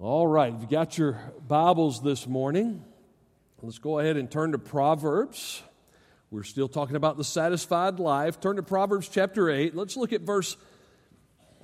All right, if you got your Bibles this morning, let's go ahead and turn to Proverbs. We're still talking about the satisfied life. Turn to Proverbs chapter 8. Let's look at verse,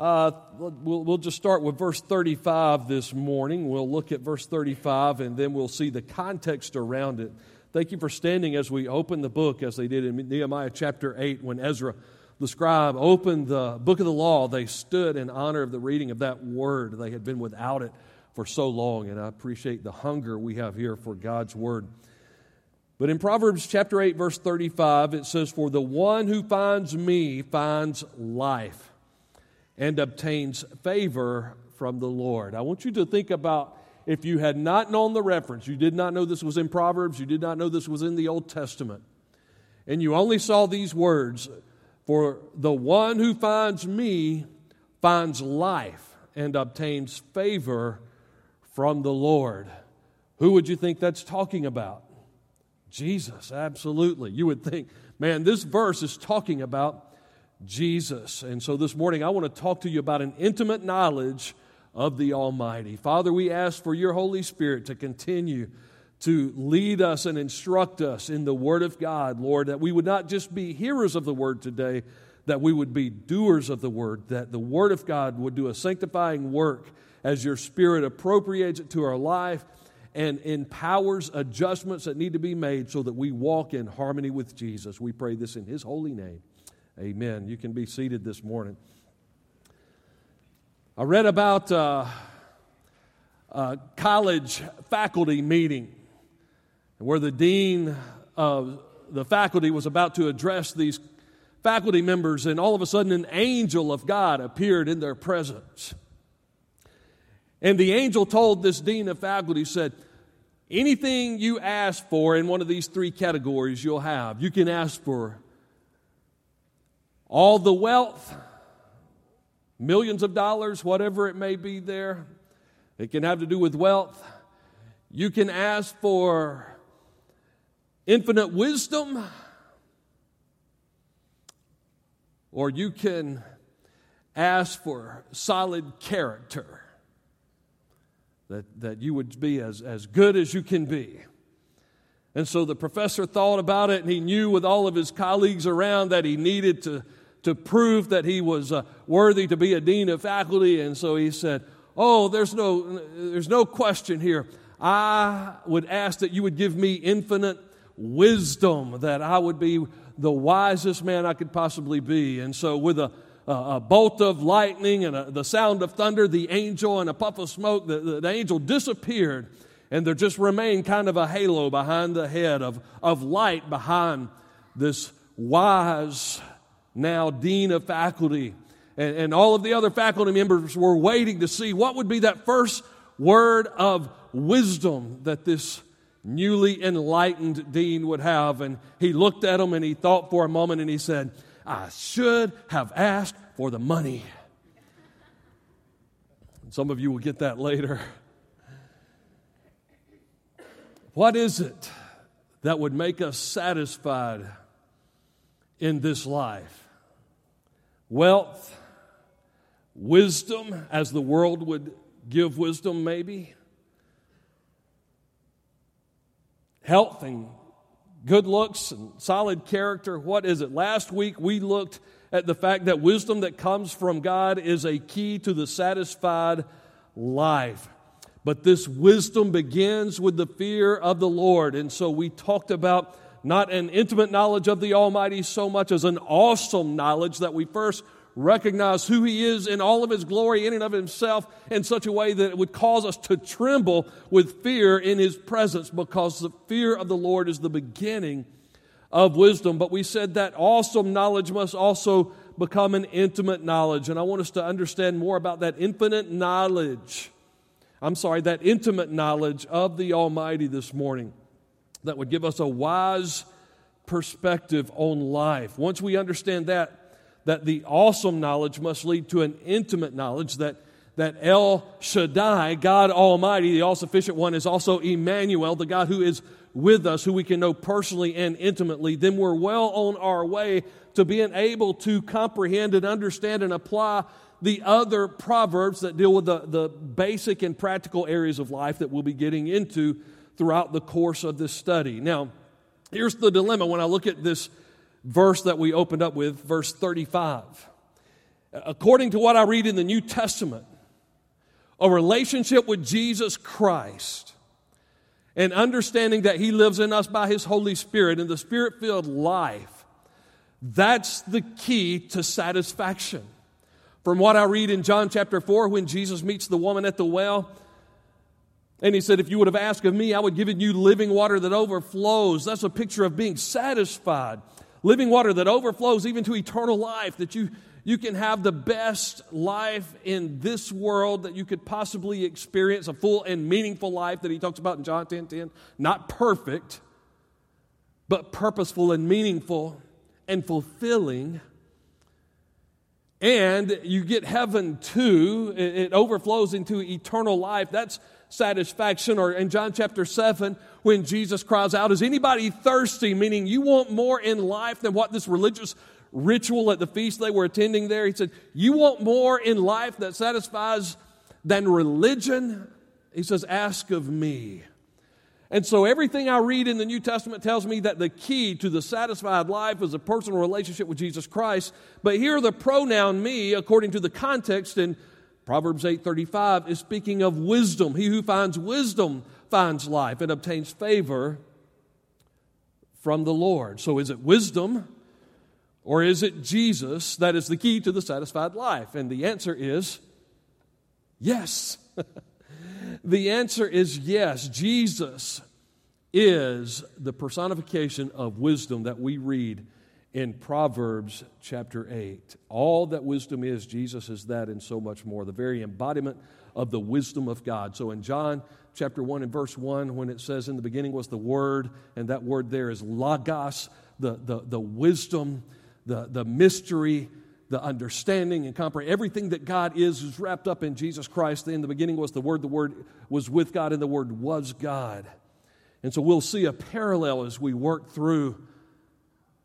uh, we'll, we'll just start with verse 35 this morning. We'll look at verse 35 and then we'll see the context around it. Thank you for standing as we open the book, as they did in Nehemiah chapter 8 when Ezra the scribe opened the book of the law. They stood in honor of the reading of that word. They had been without it for so long, and I appreciate the hunger we have here for God's Word. But in Proverbs chapter 8, verse 35, it says, For the one who finds me finds life and obtains favor from the Lord. I want you to think about if you had not known the reference, you did not know this was in Proverbs, you did not know this was in the Old Testament, and you only saw these words, For the one who finds me finds life and obtains favor from the Lord. Who would you think that's talking about? Jesus, absolutely. You would think, man, this verse is talking about Jesus. And so this morning, I want to talk to you about an intimate knowledge of the Almighty. Father, we ask for your Holy Spirit to continue to lead us and instruct us in the Word of God, Lord, that we would not just be hearers of the Word today, that we would be doers of the Word, that the Word of God would do a sanctifying work as your Spirit appropriates it to our life and empowers adjustments that need to be made so that we walk in harmony with Jesus. We pray this in His holy name. Amen. You can be seated this morning. I read about uh, a college faculty meeting where the dean of the faculty was about to address these faculty members, and all of a sudden, an angel of God appeared in their presence. And the angel told this dean of faculty, said, Anything you ask for in one of these three categories, you'll have. You can ask for all the wealth, millions of dollars, whatever it may be there. It can have to do with wealth. You can ask for infinite wisdom, or you can ask for solid character that, that you would be as, as good as you can be. And so the professor thought about it, and he knew with all of his colleagues around that he needed to, to prove that he was uh, worthy to be a dean of faculty. And so he said, Oh, there's no, there's no question here. I would ask that you would give me infinite wisdom, that I would be the wisest man I could possibly be. And so, with a a, bolt of lightning and a, the sound of thunder, the angel and a puff of smoke, the, the, the angel disappeared. And there just remained kind of a halo behind the head of, of light behind this wise, now dean of faculty. And, and all of the other faculty members were waiting to see what would be that first word of wisdom that this newly enlightened dean would have. And he looked at them and he thought for a moment and he said, I should have asked for the money. Some of you will get that later. What is it that would make us satisfied in this life? Wealth, wisdom, as the world would give wisdom, maybe. Health and good looks and solid character. What is it? Last week we looked at the fact that wisdom that comes from God is a key to the satisfied life. But this wisdom begins with the fear of the Lord. And so we talked about not an intimate knowledge of the Almighty so much as an awesome knowledge that we first recognize who He is in all of His glory in and of Himself in such a way that it would cause us to tremble with fear in His presence because the fear of the Lord is the beginning of wisdom. But we said that awesome knowledge must also become an intimate knowledge. And I want us to understand more about that infinite knowledge. I'm sorry, that intimate knowledge of the Almighty this morning that would give us a wise perspective on life. Once we understand that, that the awesome knowledge must lead to an intimate knowledge that, that El Shaddai, God Almighty, the all sufficient one, is also Emmanuel, the God who is with us, who we can know personally and intimately, then we're well on our way to being able to comprehend and understand and apply the other proverbs that deal with the, the basic and practical areas of life that we'll be getting into throughout the course of this study. Now, here's the dilemma when I look at this verse that we opened up with, verse 35. According to what I read in the New Testament, a relationship with Jesus Christ and understanding that He lives in us by His Holy Spirit and the Spirit filled life, that's the key to satisfaction. From what I read in John chapter 4, when Jesus meets the woman at the well, and he said, If you would have asked of me, I would give you living water that overflows. That's a picture of being satisfied. Living water that overflows even to eternal life, that you, you can have the best life in this world that you could possibly experience, a full and meaningful life that he talks about in John 10 10. Not perfect, but purposeful and meaningful and fulfilling and you get heaven too. It, overflows into eternal life. That's satisfaction. Or in John chapter 7, when Jesus cries out, Is anybody thirsty? Meaning, you want more in life than what this religious ritual at the feast they were attending there. He said, You want more in life that satisfies than religion? He says, Ask of me. And so everything I read in the New Testament tells me that the key to the satisfied life is a personal relationship with Jesus Christ. But here the pronoun me, according to the context in Proverbs 8:35 is speaking of wisdom. He who finds wisdom finds life and obtains favor from the Lord. So is it wisdom or is it Jesus that is the key to the satisfied life? And the answer is yes. The answer is yes. Jesus is the personification of wisdom that we read in Proverbs chapter 8. All that wisdom is, Jesus is that and so much more, the very embodiment of the wisdom of God. So in John chapter 1 and verse 1, when it says, In the beginning was the Word, and that word there is logos, the, the, the wisdom, the, the mystery, the understanding and comprehension. Everything that God is is wrapped up in Jesus Christ. In the beginning was the Word, the Word was with God, and the Word was God. And so we'll see a parallel as we work through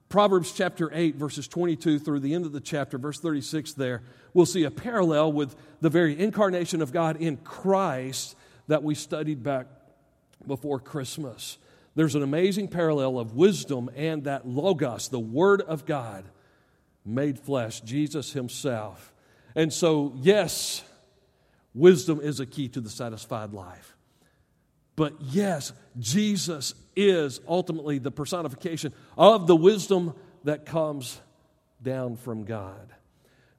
Proverbs chapter 8, verses 22 through the end of the chapter, verse 36 there. We'll see a parallel with the very incarnation of God in Christ that we studied back before Christmas. There's an amazing parallel of wisdom and that Logos, the Word of God made flesh, Jesus Himself. And so, yes, wisdom is a key to the satisfied life. But yes, Jesus is ultimately the personification of the wisdom that comes down from God.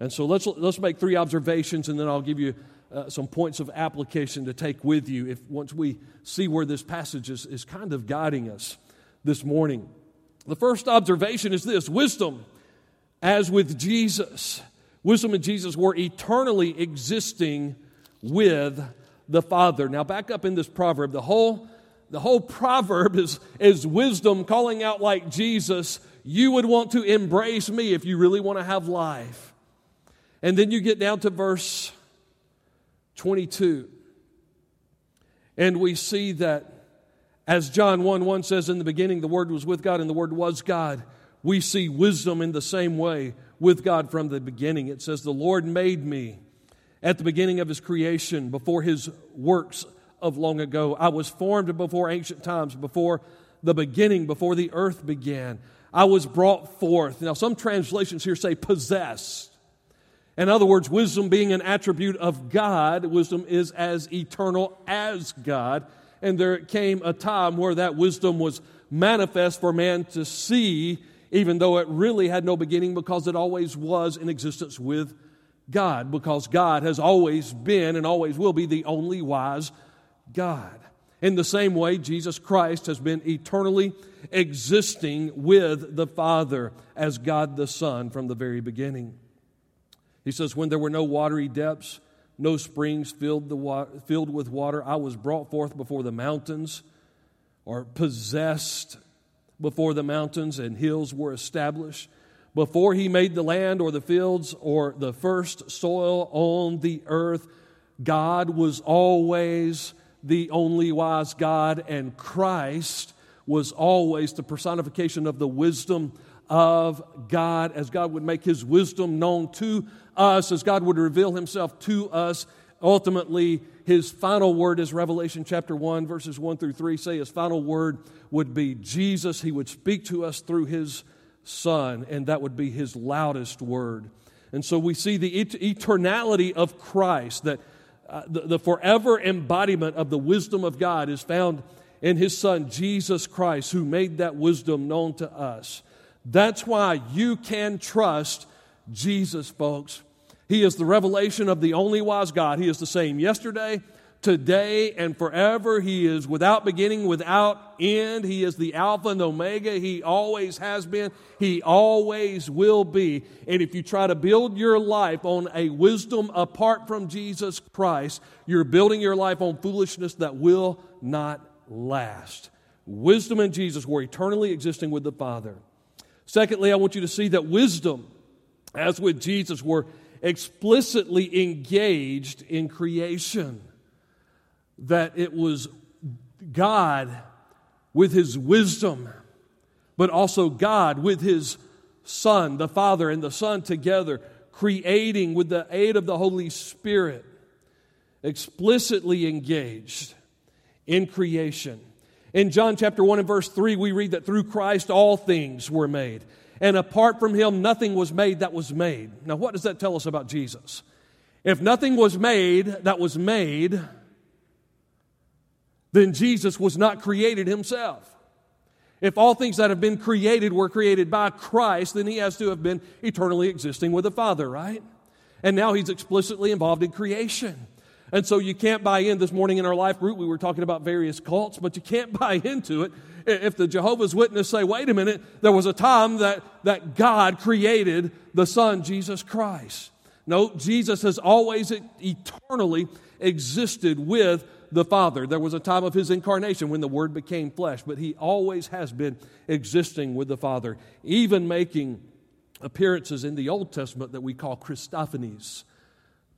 And so let's, let's make three observations and then I'll give you uh, some points of application to take with you if once we see where this passage is, is kind of guiding us this morning. The first observation is this wisdom as with Jesus, wisdom and Jesus were eternally existing with the Father. Now, back up in this proverb, the whole, the whole proverb is, is wisdom calling out like Jesus. You would want to embrace me if you really want to have life. And then you get down to verse 22. And we see that, as John 1 1 says, in the beginning, the Word was with God, and the Word was God we see wisdom in the same way with God from the beginning. It says, The Lord made me at the beginning of his creation, before his works of long ago. I was formed before ancient times, before the beginning, before the earth began. I was brought forth. Now, some translations here say possessed. In other words, wisdom being an attribute of God, wisdom is as eternal as God. And there came a time where that wisdom was manifest for man to see even though it really had no beginning because it always was in existence with God, because God has always been and always will be the only wise God. In the same way, Jesus Christ has been eternally existing with the Father as God the Son from the very beginning. He says, When there were no watery depths, no springs filled, the wa- filled with water, I was brought forth before the mountains or possessed before the mountains and hills were established, before he made the land or the fields or the first soil on the earth, God was always the only wise God, and Christ was always the personification of the wisdom of God, as God would make his wisdom known to us, as God would reveal himself to us. Ultimately, his final word is Revelation chapter 1, verses 1 through 3 say his final word would be Jesus. He would speak to us through his Son, and that would be his loudest word. And so we see the eternality of Christ, that uh, the, the forever embodiment of the wisdom of God is found in his Son, Jesus Christ, who made that wisdom known to us. That's why you can trust Jesus, folks. He is the revelation of the only wise God. He is the same yesterday, today, and forever. He is without beginning, without end. He is the Alpha and Omega. He always has been. He always will be. And if you try to build your life on a wisdom apart from Jesus Christ, you're building your life on foolishness that will not last. Wisdom and Jesus were eternally existing with the Father. Secondly, I want you to see that wisdom, as with Jesus, were explicitly engaged in creation. That it was God with his wisdom, but also God with his Son, the Father and the Son together, creating with the aid of the Holy Spirit, explicitly engaged in creation. In John chapter 1 and verse 3, we read that through Christ all things were made. And apart from him, nothing was made that was made. Now, what does that tell us about Jesus? If nothing was made that was made, then Jesus was not created himself. If all things that have been created were created by Christ, then he has to have been eternally existing with the Father, right? And now he's explicitly involved in creation. And so you can't buy in. This morning in our life group, we were talking about various cults, but you can't buy into it if the Jehovah's Witness say, wait a minute, there was a time that, that God created the Son, Jesus Christ. No, Jesus has always eternally existed with the Father. There was a time of his incarnation when the Word became flesh, but he always has been existing with the Father, even making appearances in the Old Testament that we call Christophanies,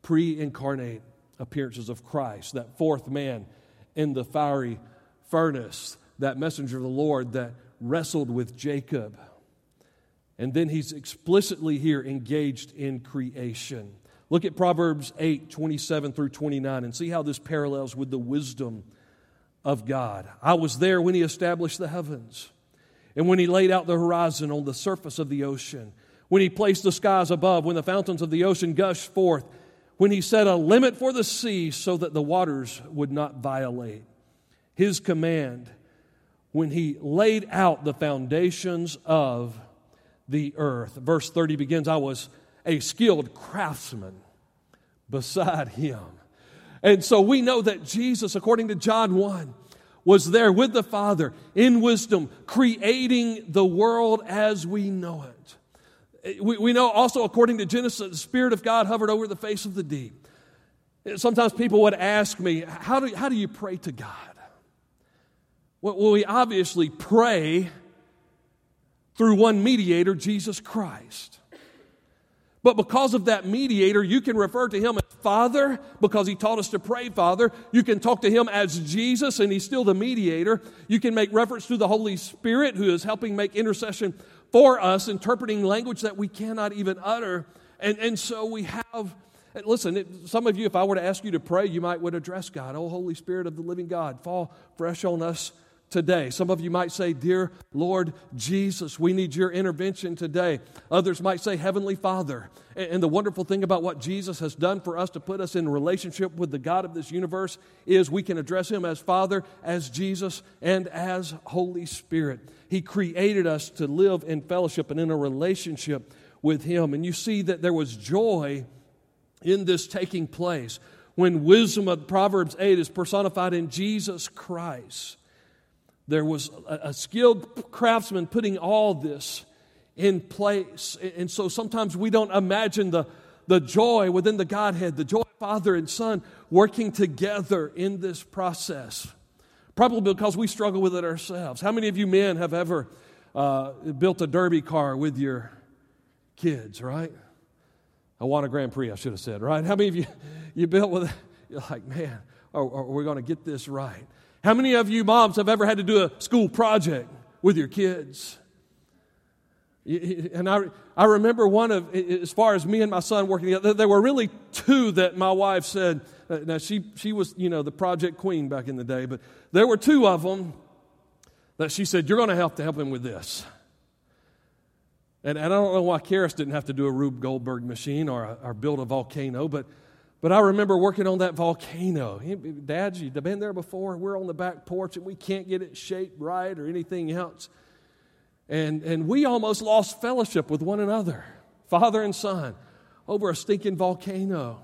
pre incarnate appearances of Christ, that fourth man in the fiery furnace, that messenger of the Lord that wrestled with Jacob. And then he's explicitly here engaged in creation. Look at Proverbs 8 27 through 29 and see how this parallels with the wisdom of God. I was there when he established the heavens, and when he laid out the horizon on the surface of the ocean, when he placed the skies above, when the fountains of the ocean gushed forth when he set a limit for the sea so that the waters would not violate his command, when he laid out the foundations of the earth. Verse 30 begins I was a skilled craftsman beside him. And so we know that Jesus, according to John 1, was there with the Father in wisdom, creating the world as we know it. We, we know also, according to Genesis, the Spirit of God hovered over the face of the deep. Sometimes people would ask me, How do, how do you pray to God? Well, we obviously pray through one mediator, Jesus Christ. But because of that mediator, you can refer to him as Father because he taught us to pray, Father. You can talk to him as Jesus, and he's still the mediator. You can make reference to the Holy Spirit who is helping make intercession for us, interpreting language that we cannot even utter. And, and so we have, listen, it, some of you, if I were to ask you to pray, you might would address God. Oh, Holy Spirit of the living God, fall fresh on us today. Some of you might say, Dear Lord Jesus, we need your intervention today. Others might say, Heavenly Father. And the wonderful thing about what Jesus has done for us to put us in relationship with the God of this universe is we can address him as Father, as Jesus, and as Holy Spirit. He created us to live in fellowship and in a relationship with him. And you see that there was joy in this taking place when wisdom of Proverbs 8 is personified in Jesus Christ. There was a, a skilled craftsman putting all this in place. And so sometimes we don't imagine the, the joy within the Godhead, the joy Father and Son working together in this process. Probably because we struggle with it ourselves. How many of you men have ever uh, built a derby car with your kids, right? I want a Grand Prix, I should have said, right? How many of you you built with you're like, man, are, are we going to get this right? How many of you moms have ever had to do a school project with your kids? And I, I remember one of, as far as me and my son working together, there were really two that my wife said, uh, now she, she was, you know, the project queen back in the day, but there were two of them that she said, You're going to have to help him with this. And, and I don't know why Karis didn't have to do a Rube Goldberg machine or, or build a volcano, but, but I remember working on that volcano. Dad, you've been there before. We're on the back porch and we can't get it shaped right or anything else. And, and we almost lost fellowship with one another, father and son, over a stinking volcano.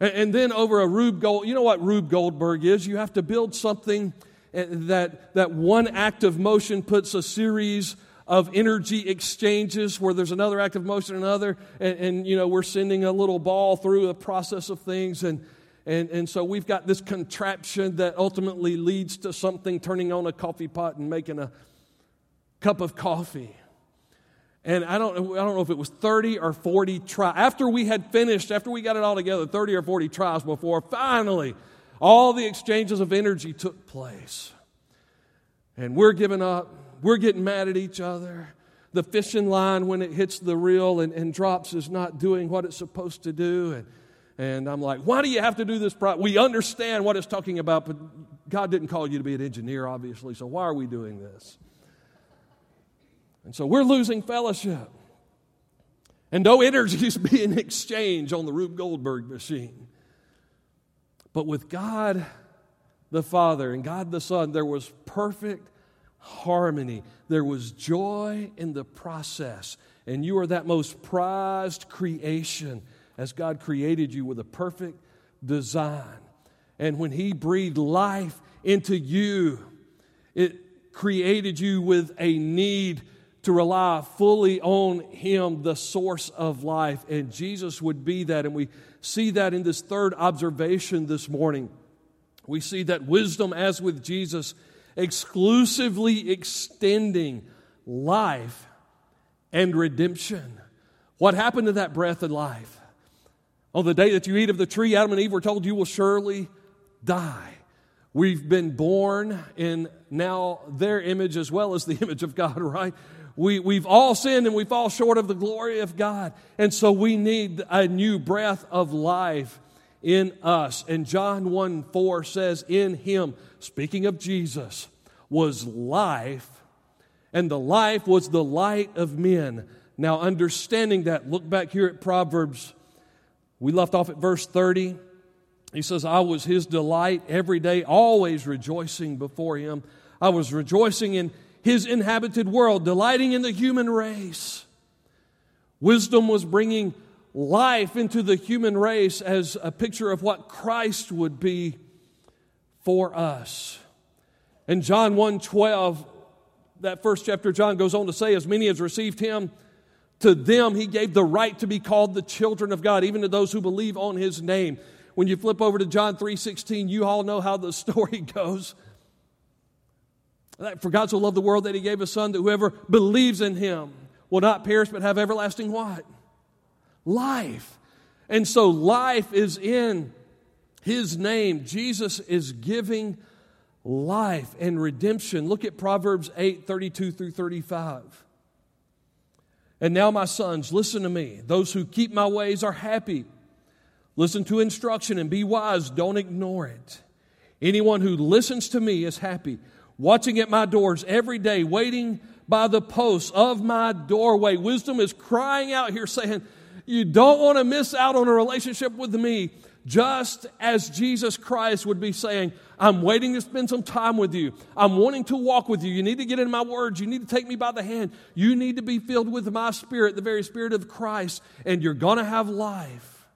And, and then over a Rube Gold, you know what Rube Goldberg is? You have to build something eh, that, that one act of motion puts a series of energy exchanges where there's another active motion, another, and, and, you know, we're sending a little ball through a process of things. And, and, and so we've got this contraption that ultimately leads to something turning on a coffee pot and making a cup of coffee. And I don't, I don't know if it was 30 or 40 tries. After we had finished, after we got it all together, 30 or 40 tries before finally all the exchanges of energy took place. And we're giving up we're getting mad at each other. The fishing line, when it hits the reel and, and drops, is not doing what it's supposed to do. And, and I'm like, why do you have to do this? Pro-? We understand what it's talking about, but God didn't call you to be an engineer, obviously, so why are we doing this? And so we're losing fellowship. And no energy is being exchanged on the Rube Goldberg machine. But with God the Father and God the Son, there was perfect harmony. There was joy in the process. And you are that most prized creation as God created you with a perfect design. And when He breathed life into you, it created you with a need to rely fully on Him, the source of life. And Jesus would be that. And we see that in this third observation this morning. We see that wisdom, as with Jesus, exclusively extending life and redemption. What happened to that breath of life? On the day that you eat of the tree, Adam and Eve were told you will surely die. We've been born in now their image as well as the image of God, right? We, we've all sinned and we fall short of the glory of God. And so we need a new breath of life in us. And John 1 4 says, In him, speaking of Jesus, was life, and the life was the light of men. Now, understanding that, look back here at Proverbs. We left off at verse 30. He says, I was his delight every day, always rejoicing before him. I was rejoicing in his inhabited world, delighting in the human race. Wisdom was bringing life into the human race as a picture of what Christ would be for us. In John 1 12, that first chapter, John goes on to say, As many as received him, to them he gave the right to be called the children of God, even to those who believe on his name. When you flip over to John 3:16, you all know how the story goes. For God so loved the world that he gave his son that whoever believes in him will not perish but have everlasting what? Life. And so life is in his name. Jesus is giving life and redemption. Look at Proverbs 8 32 through 35. And now, my sons, listen to me. Those who keep my ways are happy. Listen to instruction and be wise. Don't ignore it. Anyone who listens to me is happy. Watching at my doors every day, waiting by the posts of my doorway. Wisdom is crying out here saying, you don't want to miss out on a relationship with me, just as Jesus Christ would be saying, I'm waiting to spend some time with you. I'm wanting to walk with you. You need to get in my words. You need to take me by the hand. You need to be filled with my spirit, the very spirit of Christ, and you're going to have life.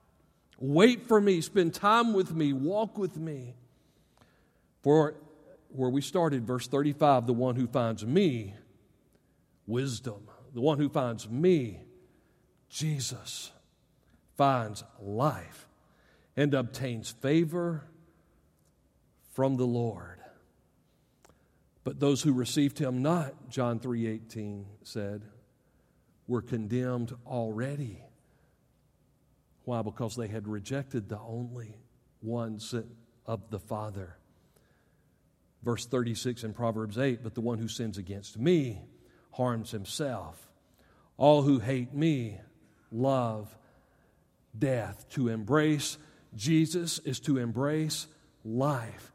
Wait for me. Spend time with me. Walk with me. For where we started, verse 35, the one who finds me, wisdom. The one who finds me, Jesus finds life and obtains favor from the Lord. But those who received him not, John 3:18 said, were condemned already. Why? Because they had rejected the only one sent of the Father. Verse 36 in Proverbs 8, but the one who sins against me harms himself. All who hate me love death. To embrace Jesus is to embrace life.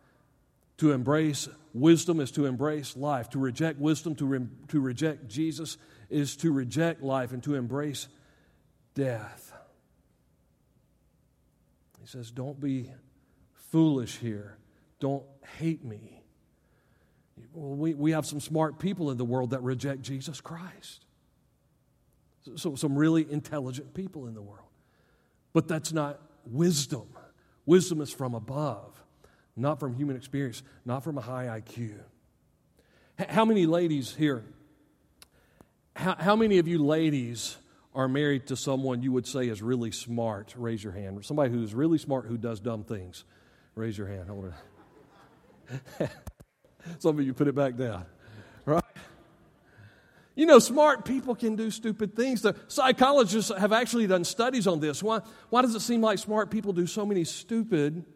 To embrace wisdom is to embrace life. To reject wisdom, to, re- to reject Jesus, is to reject life and to embrace death. He says, Don't be foolish here. Don't hate me. Well, we, we have some smart people in the world that reject Jesus Christ. So, some really intelligent people in the world. But that's not wisdom. Wisdom is from above not from human experience, not from a high IQ. How many ladies here, how, how many of you ladies are married to someone you would say is really smart? Raise your hand. Somebody who's really smart who does dumb things. Raise your hand. Hold it. Some of you put it back down. You know, smart people can do stupid things. The psychologists have actually done studies on this. Why, why does it seem like smart people do so many stupid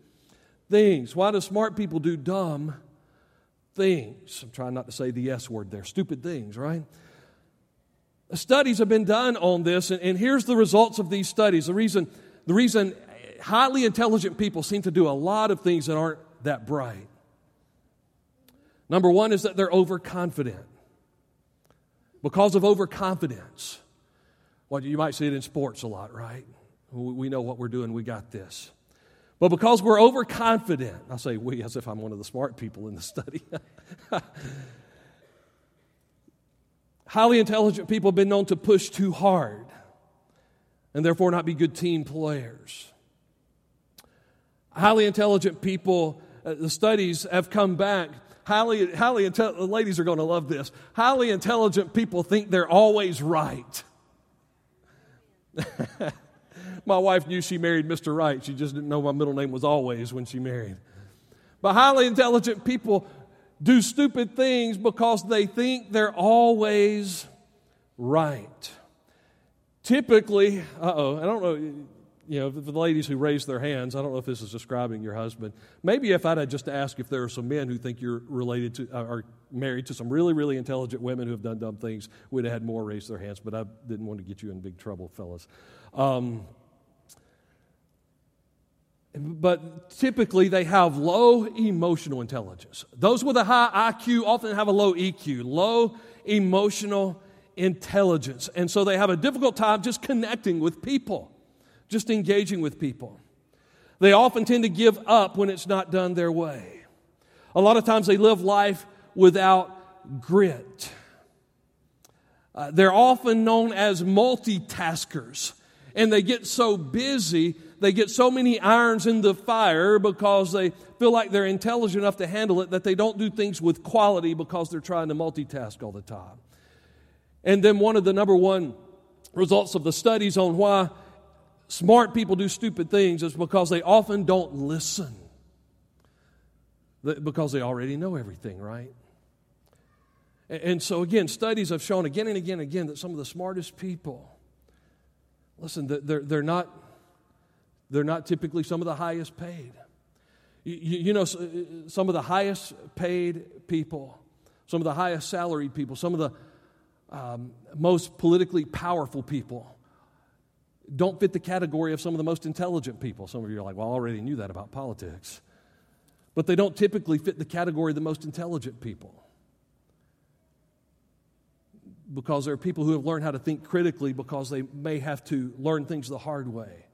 things? Why do smart people do dumb things? I'm trying not to say the S word there. Stupid things, right? Studies have been done on this, and, and here's the results of these studies. The reason, the reason highly intelligent people seem to do a lot of things that aren't that bright. Number one is that they're overconfident. Because of overconfidence. Well, you might see it in sports a lot, right? We know what we're doing, we got this. But because we're overconfident, I say we as if I'm one of the smart people in the study. Highly intelligent people have been known to push too hard and therefore not be good team players. Highly intelligent people, uh, the studies have come back. Highly, highly intelligent, ladies are going to love this. Highly intelligent people think they're always right. My wife knew she married Mr. Right. She just didn't know my middle name was always when she married. But highly intelligent people do stupid things because they think they're always right. Typically, uh oh, I don't know, you know, the ladies who raise their hands, I don't know if this is describing your husband. Maybe if I'd just asked if there are some men who think you're related to, uh, are married to some really, really intelligent women who have done dumb things, we'd have had more raise their hands, but I didn't want to get you in big trouble, fellas. Um, but typically they have low emotional intelligence. Those with a high IQ often have a low EQ, low emotional intelligence. And so they have a difficult time just connecting with people, just engaging with people. They often tend to give up when it's not done their way. A lot of times they live life without grit. Uh, they're often known as multitaskers, and they get so busy they get so many irons in the fire because they feel like they're intelligent enough to handle it that they don't do things with quality because they're trying to multitask all the time. And then one of the number one results of the studies on why smart people do stupid things is because they often don't listen. Because they already know everything, right? And so, again, studies have shown again and again and again that some of the smartest people, listen, they're, they're not they're not typically some of the highest paid. You, you, know, some of the highest paid people, some of the highest salaried people, some of the um, most politically powerful people don't fit the category of some of the most intelligent people. Some of you are like, well, I already knew that about politics. But they don't typically fit the category of the most intelligent people. Because there are people who have learned how to think critically because they may have to learn things the hard way.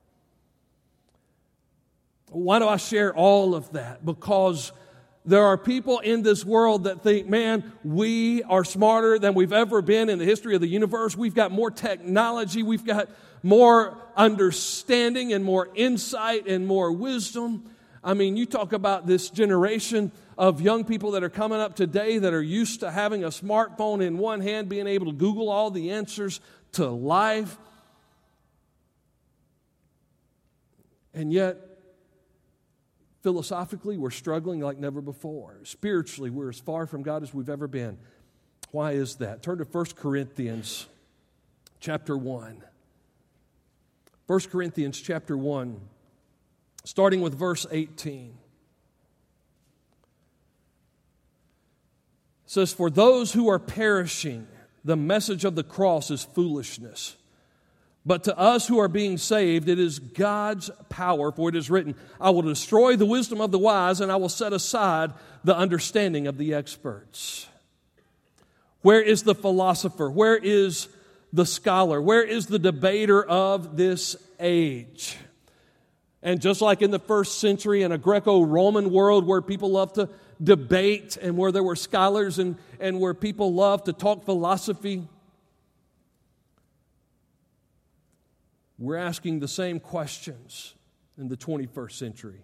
Why do I share all of that? Because there are people in this world that think, man, we are smarter than we've ever been in the history of the universe. We've got more technology, we've got more understanding and more insight and more wisdom. I mean, you talk about this generation of young people that are coming up today that are used to having a smartphone in one hand, being able to Google all the answers to life. And yet, Philosophically, we're struggling like never before. Spiritually, we're as far from God as we've ever been. Why is that? Turn to 1 Corinthians chapter 1. 1 Corinthians chapter 1, starting with verse 18. says, For those who are perishing, the message of the cross is foolishness. But to us who are being saved, it is God's power, for it is written, I will destroy the wisdom of the wise, and I will set aside the understanding of the experts. Where is the philosopher? Where is the scholar? Where is the debater of this age? And just like in the first century in a Greco Roman world where people love to debate and where there were scholars and, and where people loved to talk philosophy, we're asking the same questions in the 21st century.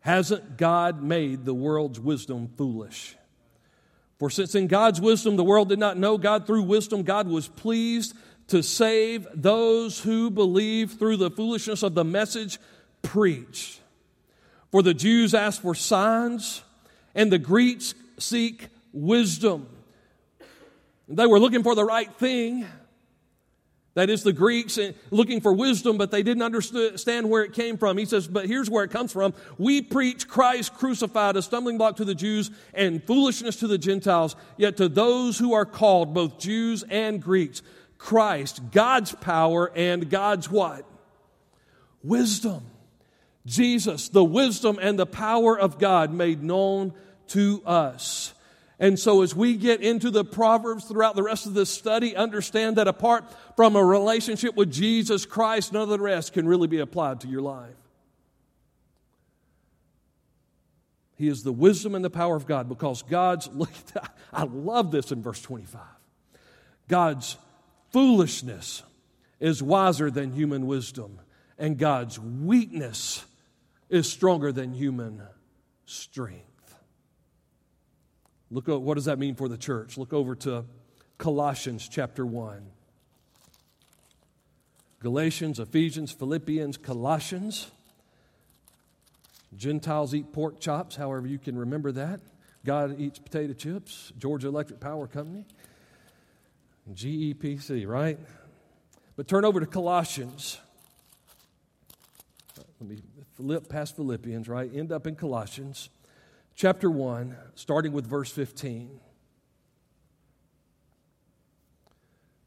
Hasn't God made the world's wisdom foolish? For since in God's wisdom the world did not know God through wisdom, God was pleased to save those who believe through the foolishness of the message preached. For the Jews ask for signs, and the Greeks seek wisdom. They were looking for the right thing, that is, the Greeks eh, looking for wisdom, but they didn't understand where it came from. He says, But here's where it comes from. We preach Christ crucified, a stumbling block to the Jews and foolishness to the Gentiles. Yet to those who are called, both Jews and Greeks, Christ, God's power and God's what? Wisdom. Jesus, the wisdom and the power of God made known to us. And so, as we get into the Proverbs throughout the rest of this study, understand that apart from a relationship with Jesus Christ, none of the rest can really be applied to your life. He is the wisdom and the power of God because God's, I love this in verse 25. God's foolishness is wiser than human wisdom, and God's weakness is stronger than human strength. Look, what does that mean for the church? Look over to Colossians chapter 1. Galatians, Ephesians, Philippians, Colossians. Gentiles eat pork chops, however you can remember that. God eats potato chips, Georgia Electric Power Company, GEPC, right? But turn over to Colossians. Let me flip past Philippians, right? End up in Colossians chapter 1, starting with verse 15.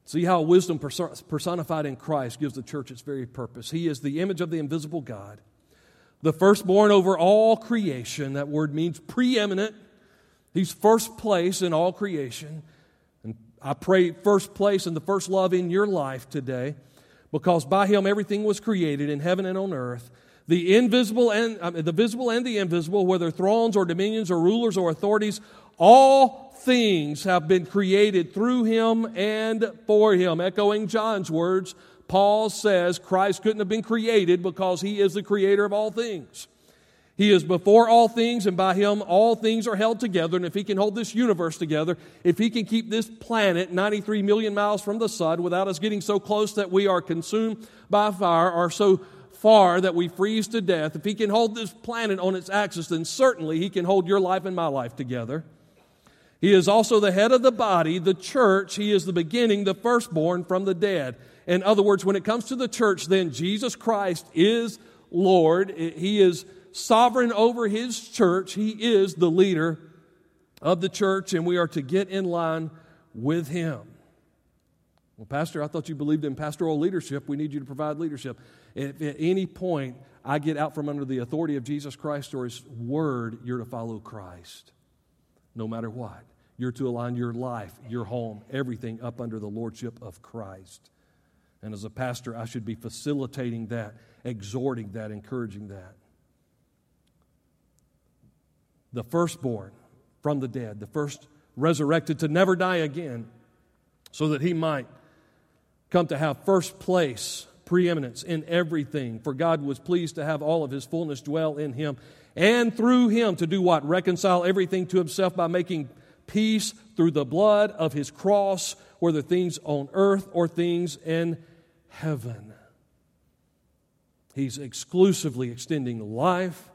See how wisdom personified in Christ gives the church its very purpose. He is the image of the invisible God, the firstborn over all creation. That word means preeminent. He's first place in all creation. And I pray first place and the first love in your life today because by him everything was created in heaven and on earth the invisible and uh, the visible and the invisible, whether thrones or dominions or rulers or authorities, all things have been created through him and for him. Echoing John's words, Paul says Christ couldn't have been created because he is the creator of all things. He is before all things, and by him all things are held together. And if he can hold this universe together, if he can keep this planet 93 million miles from the sun without us getting so close that we are consumed by fire, or so far that we freeze to death, if He can hold this planet on its axis, then certainly He can hold your life and my life together. He is also the head of the body, the church. He is the beginning, the firstborn from the dead. In other words, when it comes to the church, then Jesus Christ is Lord. He is sovereign over His church. He is the leader of the church, and we are to get in line with Him. Well, Pastor, I thought you believed in pastoral leadership. We need you to provide leadership. If at any point I get out from under the authority of Jesus Christ or His Word, you're to follow Christ, no matter what. You're to align your life, your home, everything up under the Lordship of Christ. And as a pastor, I should be facilitating that, exhorting that, encouraging that. The firstborn from the dead, the first resurrected to never die again, so that he might come to have first place, preeminence in everything. For God was pleased to have all of his fullness dwell in him, and through him to do what? Reconcile everything to himself by making peace through the blood of his cross, whether things on earth or things in heaven. He's exclusively extending life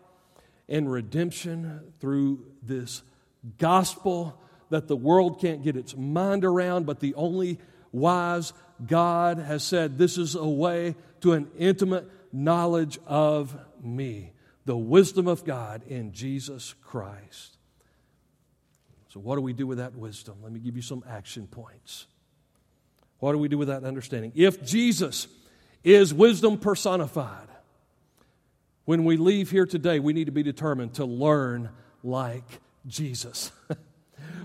and redemption through this gospel that the world can't get its mind around, but the only wise God has said, This is a way to an intimate knowledge of me, the wisdom of God in Jesus Christ. So, what do we do with that wisdom? Let me give you some action points. What do we do with that understanding? If Jesus is wisdom personified, when we leave here today, we need to be determined to learn like Jesus.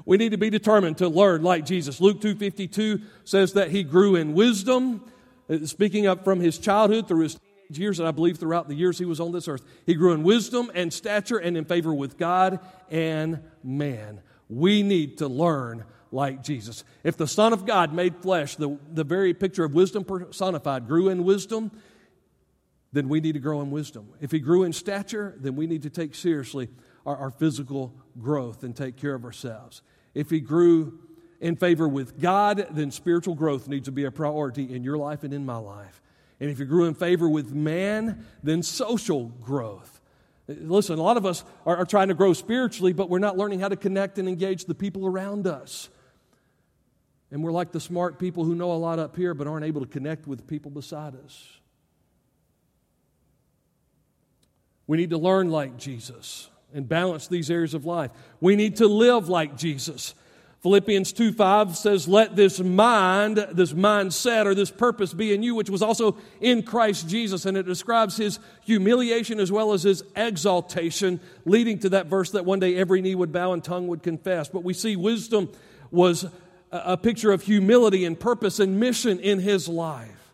we need to be determined to learn like Jesus. Luke 2:52 says that he grew in wisdom, uh, speaking up from his childhood through his years, and I believe throughout the years he was on this earth. He grew in wisdom and stature and in favor with God and man. We need to learn like Jesus. If the Son of God made flesh, the, the very picture of wisdom personified, grew in wisdom, then we need to grow in wisdom. If he grew in stature, then we need to take seriously our, our physical growth and take care of ourselves. If he grew in favor with God, then spiritual growth needs to be a priority in your life and in my life. And if you grew in favor with man, then social growth. Listen, a lot of us are, are, trying to grow spiritually, but we're not learning how to connect and engage the people around us. And we're like the smart people who know a lot up here, but aren't able to connect with people beside us. We need to learn like Jesus and balance these areas of life. We need to live like Jesus. Philippians 2 5 says, Let this mind, this mindset, or this purpose be in you, which was also in Christ Jesus. And it describes his humiliation as well as his exaltation, leading to that verse that one day every knee would bow and tongue would confess. But we see wisdom was a picture of humility and purpose and mission in his life.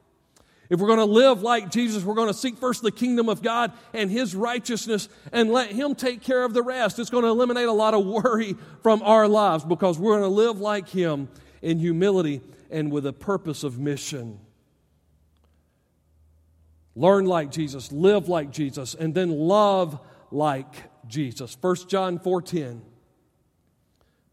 If we're going to live like Jesus, we're going to seek first the kingdom of God and His righteousness and let Him take care of the rest. It's going to eliminate a lot of worry from our lives because we're going to live like Him in humility and with a purpose of mission. Learn like Jesus, live like Jesus, and then love like Jesus. 1 John 4:10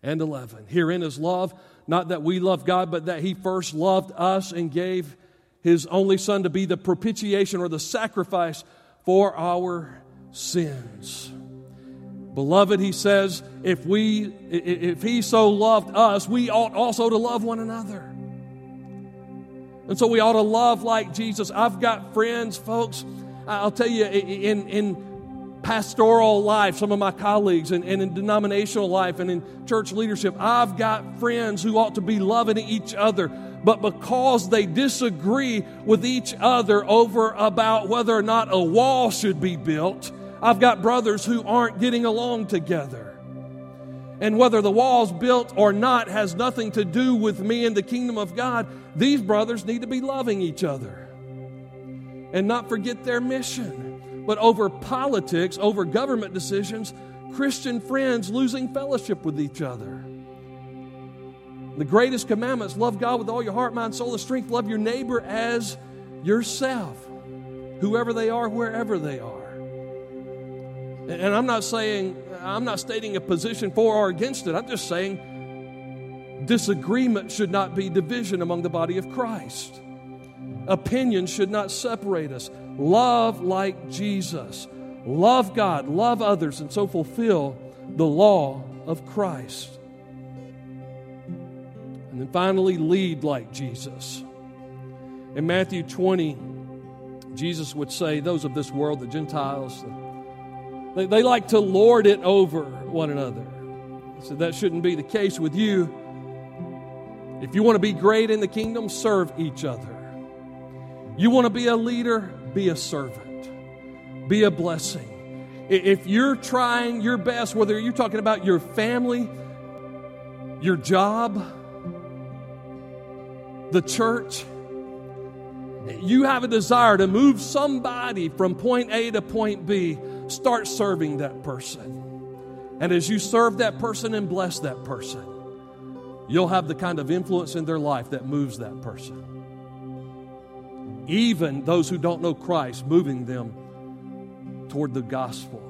and 11. Herein is love, not that we love God, but that He first loved us and gave his only son to be the propitiation or the sacrifice for our sins. Beloved, he says, if we if he so loved us, we ought also to love one another. And so we ought to love like Jesus. I've got friends, folks. I'll tell you, in, in pastoral life, some of my colleagues, and, and in denominational life, and in church leadership, I've got friends who ought to be loving each other but because they disagree with each other over about whether or not a wall should be built, I've got brothers who aren't getting along together. And whether the wall's built or not has nothing to do with me and the kingdom of God. These brothers need to be loving each other and not forget their mission. But over politics, over government decisions, Christian friends losing fellowship with each other. The greatest commandments love God with all your heart, mind, soul, and strength. Love your neighbor as yourself, whoever they are, wherever they are. And I'm not saying, I'm not stating a position for or against it. I'm just saying disagreement should not be division among the body of Christ. Opinion should not separate us. Love like Jesus. Love God, love others, and so fulfill the law of Christ. And then finally, lead like Jesus. In Matthew 20, Jesus would say, Those of this world, the Gentiles, they, they like to lord it over one another. So that shouldn't be the case with you. If you want to be great in the kingdom, serve each other. You want to be a leader, be a servant, be a blessing. If you're trying your best, whether you're talking about your family, your job, the church, you have a desire to move somebody from point A to point B, start serving that person. And as you serve that person and bless that person, you'll have the kind of influence in their life that moves that person. Even those who don't know Christ, moving them toward the gospel.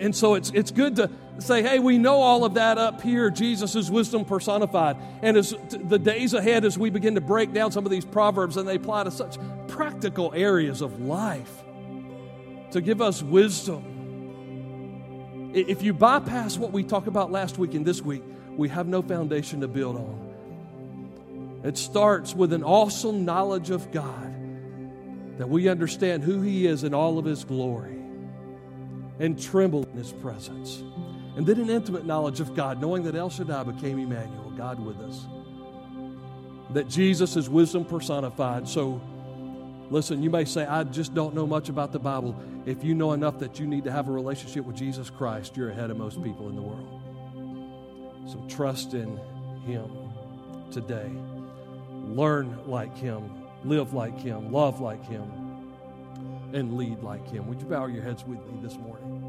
And so it's, it's good to say, hey, we know all of that up here. Jesus is wisdom personified. And as the days ahead, as we begin to break down some of these proverbs and they apply to such practical areas of life to give us wisdom. If you bypass what we talked about last week and this week, we have no foundation to build on. It starts with an awesome knowledge of God that we understand who He is in all of His glory and tremble in His presence. And then an intimate knowledge of God, knowing that El Shaddai became Emmanuel, God with us. That Jesus is wisdom personified. So, listen, you may say, I just don't know much about the Bible. If you know enough that you need to have a relationship with Jesus Christ, you're ahead of most people in the world. So, trust in Him today. Learn like Him, live like Him, love like Him, and lead like Him. Would you bow your heads with me this morning?